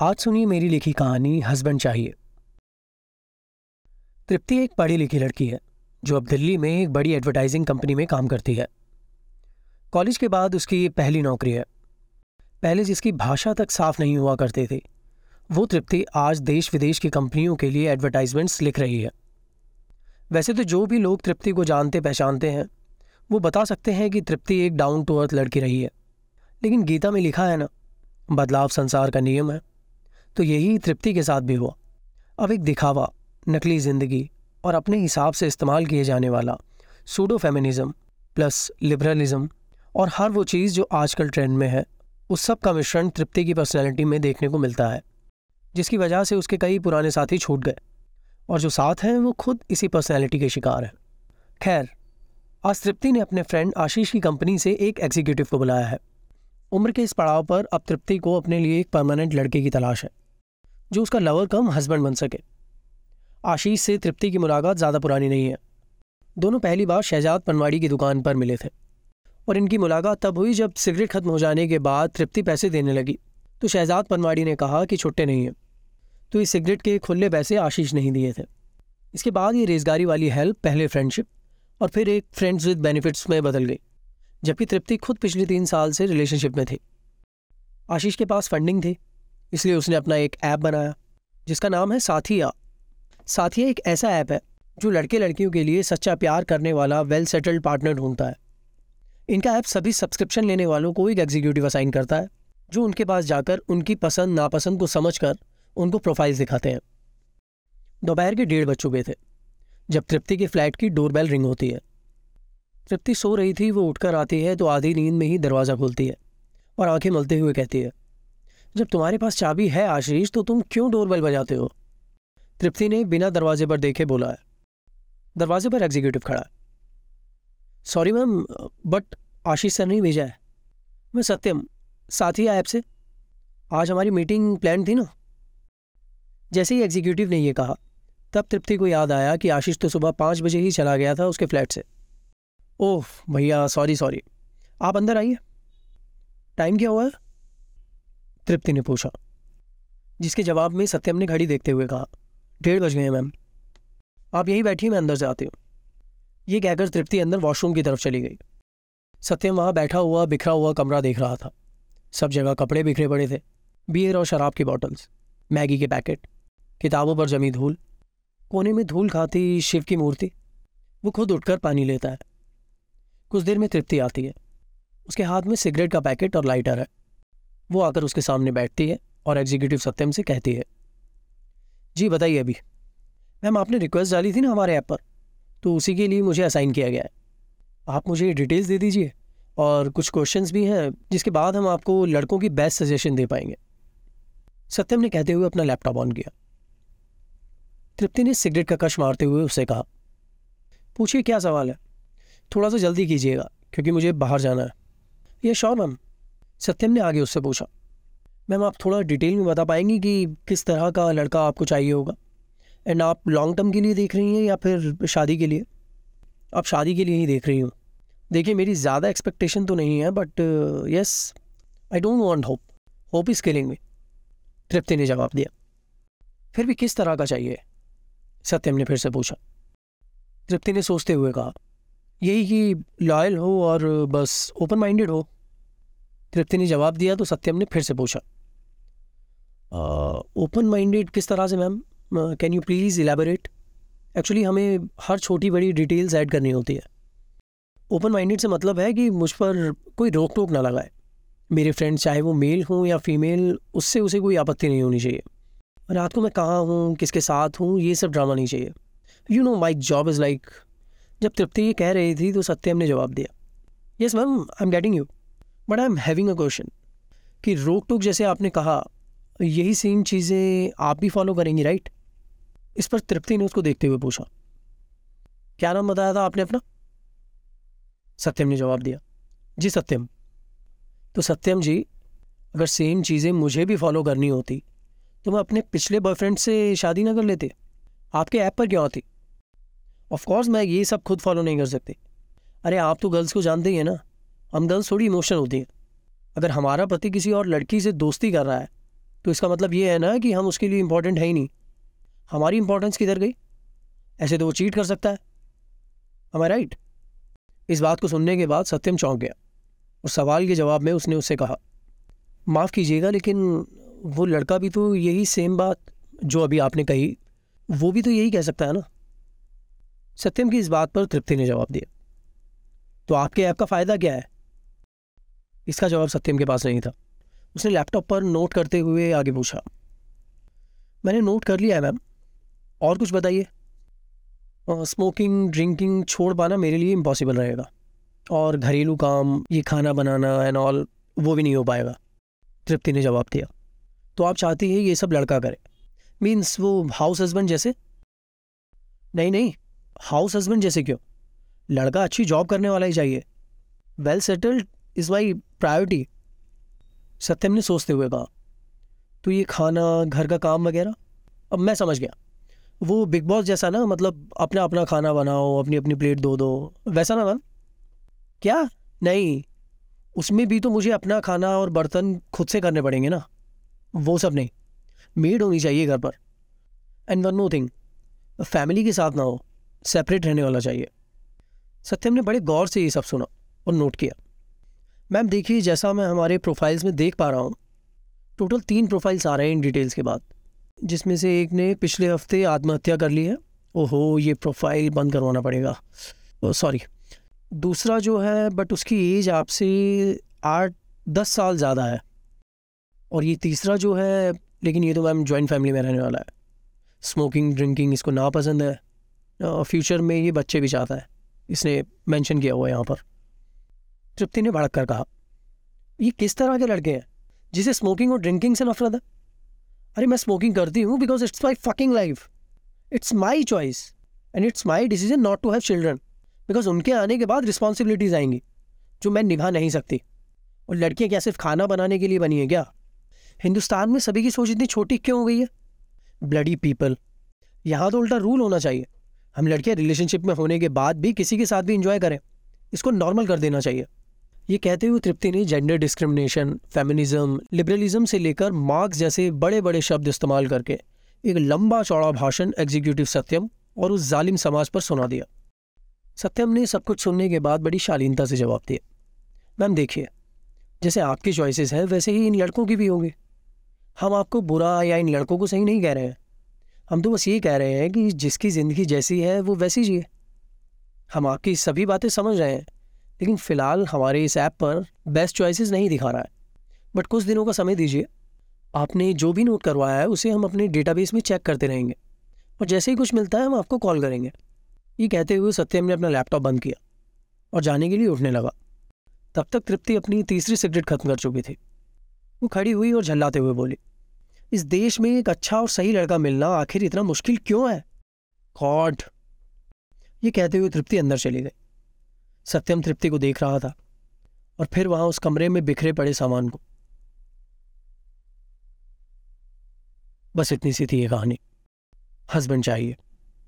आज सुनिए मेरी लिखी कहानी, हस्बैंड चाहिए। तृप्ति एक पढ़ी लिखी लड़की है, जो अब दिल्ली में एक बड़ी एडवर्टाइजिंग कंपनी में काम करती है। कॉलेज के बाद उसकी ये पहली नौकरी है। पहले जिसकी भाषा तक साफ़ नहीं हुआ करते थे, वो तृप्ति आज देश विदेश की कंपनियों के लिए एडवर्टाइजमेंट्स लिख रही है। वैसे तो जो भी लोग तृप्ति को जानते, पहचानते हैं, वो बता सकते हैं कि तृप्ति एक डाउन टू अर्थ लड़की रही है। लेकिन गीता में लिखा है ना, बदलाव संसार का नियम है। तो यही तृप्ति के साथ भी हुआ। अब एक दिखावा, नकली ज़िंदगी और अपने हिसाब से इस्तेमाल किए जाने वाला सूडो फेमिनिज्म प्लस लिबरलिज्म और हर वो चीज़ जो आजकल ट्रेंड में है, उस सब का मिश्रण तृप्ति की पर्सनैलिटी में देखने को मिलता है, जिसकी वजह से उसके कई पुराने साथी छूट गए और जो साथ हैं वो खुद इसी पर्सनैलिटी के शिकार हैं। खैर, आज तृप्ति ने अपने फ्रेंड आशीष की कंपनी से एक एग्जीक्यूटिव को बुलाया है। उम्र के इस पड़ाव पर अब तृप्ति को अपने लिए एक परमानेंट लड़के की तलाश है। जो उसका लवर कम हस्बैंड बन सके। आशीष से तृप्ति की मुलाकात ज़्यादा पुरानी नहीं है। दोनों पहली बार शहजाद पनवाड़ी की दुकान पर मिले थे। और इनकी मुलाकात तब हुई जब सिगरेट खत्म हो जाने के बाद तृप्ति पैसे देने लगी। तो शहजाद पनवाड़ी ने कहा कि छुट्टे नहीं हैं। तो इस सिगरेट के खुले पैसे आशीष नहीं दिए थे। इसके बाद ये रेजगारी वाली हेल्प पहले फ्रेंडशिप और फिर एक फ्रेंड्स विद बेनिफिट्स में बदल गई। जबकि तृप्ति खुद पिछले तीन साल से रिलेशनशिप में थी। आशीष के पास फंडिंग थी। इसलिए उसने अपना एक ऐप बनाया, जिसका नाम है साथिया। साथिया एक ऐसा ऐप है, जो लड़के लड़कियों के लिए सच्चा प्यार करने वाला वेल सेटल्ड पार्टनर ढूंढता है। इनका ऐप सभी सब्सक्रिप्शन लेने वालों को एक एग्जीक्यूटिव असाइन करता है, जो उनके पास जाकर उनकी पसंद, नापसंद को समझकर उनको प्रोफाइल्स दिखाते हैं। दोपहर के डेढ़ बज चुके थे, जब तृप्ति के फ्लैट की डोरबेल रिंग होती है। तृप्ति सो रही थी, वो उठकर आती है तो आधी नींद में ही दरवाज़ा खोलती है और आँखें मलते हुए कहती है जब तुम्हारे पास चाबी है, आशीष तो तुम क्यों डोरबेल बजाते हो? तृप्ति ने बिना दरवाजे पर देखे बोला है। दरवाजे पर एग्जीक्यूटिव खड़ा है। Sorry ma'am but Ashish sir नहीं भेजा है। मैं सत्यम, साथी ऐप से आज हमारी मीटिंग प्लान थी ना? जैसे ही एग्जीक्यूटिव ने यह कहा, तब तृप्ति को याद आया कि आशीष तो सुबह पाँच बजे ही चला गया था उसके फ्लैट से। ओह, भैया सॉरी सॉरी आप अंदर आइए। टाइम क्या हुआ? है तृप्ति ने पूछा। जिसके जवाब में सत्यम ने घड़ी देखते हुए कहा, डेढ़ बज गए हैं, मैम। आप यहीं बैठिए, मैं अंदर आती हूँ। ये कहकर तृप्ति अंदर वॉशरूम की तरफ़ चली गई। सत्यम वहाँ बैठा हुआ, बिखरा हुआ कमरा देख रहा था। सब जगह कपड़े बिखरे पड़े थे, बियर और शराब की बॉटल्स, मैगी के पैकेट, किताबों पर जमी धूल, कोने में धूल खाती शिव की मूर्ति। वो खुद उठकर पानी लेता है। कुछ देर में तृप्ति आती है। उसके हाथ में सिगरेट का पैकेट और लाइटर है। वो आकर उसके सामने बैठती है और एग्जीक्यूटिव सत्यम से कहती है, जी, बताइए अभी। मैम, आपने रिक्वेस्ट डाली थी ना हमारे ऐप पर तो उसी के लिए मुझे असाइन किया गया है। आप मुझे डिटेल्स दे दीजिए और कुछ क्वेश्चंस भी हैं, जिसके बाद हम आपको लड़कों की बेस्ट सजेशन दे पाएँगे। सत्यम ने कहते हुए अपना लैपटॉप ऑन किया। तृप्ति ने सिगरेट का कश मारते हुए उससे कहा, पूछिए क्या सवाल है? थोड़ा सा जल्दी कीजिएगा, क्योंकि मुझे बाहर जाना है। ये श्योर मैम सत्यम ने आगे उससे पूछा, मैम, आप थोड़ा डिटेल में बता पाएँगी कि किस तरह का लड़का आपको चाहिए होगा? एंड आप लॉन्ग टर्म के लिए देख रही हैं या फिर शादी के लिए? आप शादी के लिए ही देख रही हूँ। देखिए, मेरी ज़्यादा एक्सपेक्टेशन तो नहीं है but yes I don't want hope hope is killing me Tripti ने जवाब दिया, फिर भी किस तरह का चाहिए? सत्यम ने फिर से पूछा, तृप्ति ने सोचते हुए कहा, यही कि लॉयल हो और बस ओपन माइंडेड हो। तृप्ति ने जवाब दिया तो सत्यम ने फिर से पूछा। ओपन माइंडेड किस तरह से ma'am can you please elaborate actually हमें हर छोटी बड़ी डिटेल्स ऐड करनी होती है। ओपन माइंडेड से मतलब है कि मुझ पर कोई रोक टोक ना लगाए। मेरे फ्रेंड्स चाहे वो मेल हों या फीमेल उससे उसे कोई आपत्ति नहीं होनी चाहिए। रात को मैं कहाँ हूँ, किसके साथ हूँ, ये सब ड्रामा नहीं चाहिए। You know my job is like जब तृप्ति ये कह रही थी तो सत्यम ने जवाब दिया। Yes ma'am I am getting you but I am having a question कि रोक टोक जैसे आपने कहा, यही सेम चीज़ें आप भी फॉलो करेंगी राइट इस पर तृप्ति ने उसको देखते हुए पूछा। क्या नाम बताया था आपने अपना? सत्यम ने जवाब दिया। जी, सत्यम। तो सत्यम जी, अगर सेम चीज़ें मुझे भी फॉलो करनी होती तो मैं अपने पिछले बॉयफ्रेंड से शादी ना कर लेते। आपके ऐप पर क्यों आती ऑफकोर्स मैं ये सब खुद फॉलो नहीं कर सकती। अरे, आप तो गर्ल्स को जानते ही हैं ना। हम थोड़ी इमोशनल होती हैं। अगर हमारा पति किसी और लड़की से दोस्ती कर रहा है तो इसका मतलब ये है ना कि हम उसके लिए इंपॉर्टेंट है ही नहीं। हमारी इंपॉर्टेंस किधर गई? ऐसे तो वो चीट कर सकता है। हमारा राइट इस बात को सुनने के बाद सत्यम चौंक गया। और सवाल के जवाब में उसने उससे कहा, माफ़ कीजिएगा, लेकिन वो लड़का भी तो यही सेम बात जो अभी आपने कही, वो भी तो यही कह सकता है ना? सत्यम की इस बात पर तृप्ति ने जवाब दिया तो आपके ऐप का फ़ायदा क्या है? इसका जवाब सत्यम के पास नहीं था। उसने लैपटॉप पर नोट करते हुए आगे पूछा, मैंने नोट कर लिया है, मैम। और कुछ बताइए। स्मोकिंग, ड्रिंकिंग छोड़ पाना मेरे लिए इम्पॉसिबल रहेगा। और घरेलू काम, ये खाना बनाना एंड ऑल वो भी नहीं हो पाएगा। तृप्ति ने जवाब दिया तो आप चाहती हैं ये सब लड़का करे। मीन्स वो हाउस हस्बैंड जैसे? नहीं नहीं हाउस हस्बैंड जैसे क्यों? लड़का अच्छी जॉब करने वाला ही चाहिए। Well settled is my priority Satyam ने सोचते हुए कहा तो ये खाना, घर का काम वगैरह? अब मैं समझ गया। वो बिग बॉस जैसा ना मतलब अपना अपना खाना बनाओ अपनी अपनी प्लेट दो दो, वैसा ना मैम? क्या? नहीं। उसमें भी तो मुझे अपना खाना और बर्तन खुद से करने पड़ेंगे ना। वो सब नहीं। मेड होनी चाहिए घर पर। And one more thing family के साथ ना हो सेपरेट रहने वाला चाहिए। सत्यम ने बड़े गौर से ये सब सुना और नोट किया। मैम, देखिए, जैसा मैं हमारे प्रोफाइल्स में देख पा रहा हूँ टोटल तीन प्रोफाइल्स आ रहे हैं इन डिटेल्स के बाद, जिसमें से एक ने पिछले हफ़्ते आत्महत्या कर ली है। ओहो, ये प्रोफ़ाइल बंद करवाना पड़ेगा। सॉरी दूसरा जो है बट उसकी एज आपसे आठ, दस साल ज़्यादा है। और ये तीसरा जो है, लेकिन ये तो मैम जॉइंट फैमिली में रहने वाला है। स्मोकिंग ड्रिंकिंग इसको ना पसंद है फ्यूचर में ये बच्चे भी चाहता है। इसने मेंशन किया हुआ है यहाँ पर। तृप्ति ने भड़क कर कहा, ये किस तरह के लड़के हैं? जिसे स्मोकिंग और ड्रिंकिंग से नफरत है? अरे, मैं स्मोकिंग करती हूँ because it's my fucking life it's my choice and it's my decision not to have children because उनके आने के बाद रिस्पॉन्सिबिलिटीज आएँगी, जो मैं निभा नहीं सकती। और लड़कियाँ क्या सिर्फ़ खाना बनाने के लिए बनी है क्या? हिंदुस्तान में सभी की सोच इतनी छोटी क्यों हो गई है? ब्लडी पीपल यहाँ तो उल्टा रूल होना चाहिए। हम लड़कियाँ रिलेशनशिप में होने के बाद भी किसी के साथ भी इंजॉय करें। इसको नॉर्मल कर देना चाहिए। ये कहते हुए तृप्ति ने जेंडर डिस्क्रिमिनेशन फेमिनिज्म लिबरलिज्म से लेकर मार्क्स जैसे बड़े बड़े शब्द इस्तेमाल करके एक लंबा चौड़ा भाषण एग्जीक्यूटिव सत्यम और उस जालिम समाज पर सुना दिया। सत्यम ने सब कुछ सुनने के बाद बड़ी शालीनता से जवाब दिया। मैम देखिए, जैसे आपकी चॉइसेस हैं, वैसे ही इन लड़कों की भी होंगी। हम आपको बुरा या इन लड़कों को सही नहीं कह रहे हैं। हम तो बस ये कह रहे हैं कि जिसकी ज़िंदगी जैसी है, वो वैसी जिए हम आपकी सभी बातें समझ रहे हैं। लेकिन फ़िलहाल हमारे इस ऐप पर बेस्ट चॉइसेस नहीं दिखा रहा है। बट कुछ दिनों का समय दीजिए। आपने जो भी नोट करवाया है, उसे हम अपने डेटाबेस में चेक करते रहेंगे। और जैसे ही कुछ मिलता है, हम आपको कॉल करेंगे। ये कहते हुए सत्यम ने अपना लैपटॉप बंद किया और जाने के लिए उठने लगा। तब तक तृप्ति अपनी तीसरी सिगरेट खत्म कर चुकी थी। वो खड़ी हुई और झल्लाते हुए बोली, इस देश में एक अच्छा और सही लड़का मिलना आखिर इतना मुश्किल क्यों है? गॉड ये कहते हुए तृप्ति अंदर चली गई। सत्यम तृप्ति को देख रहा था और फिर वहाँ उस कमरे में बिखरे पड़े सामान को। बस इतनी सी थी ये कहानी। हस्बैंड चाहिए।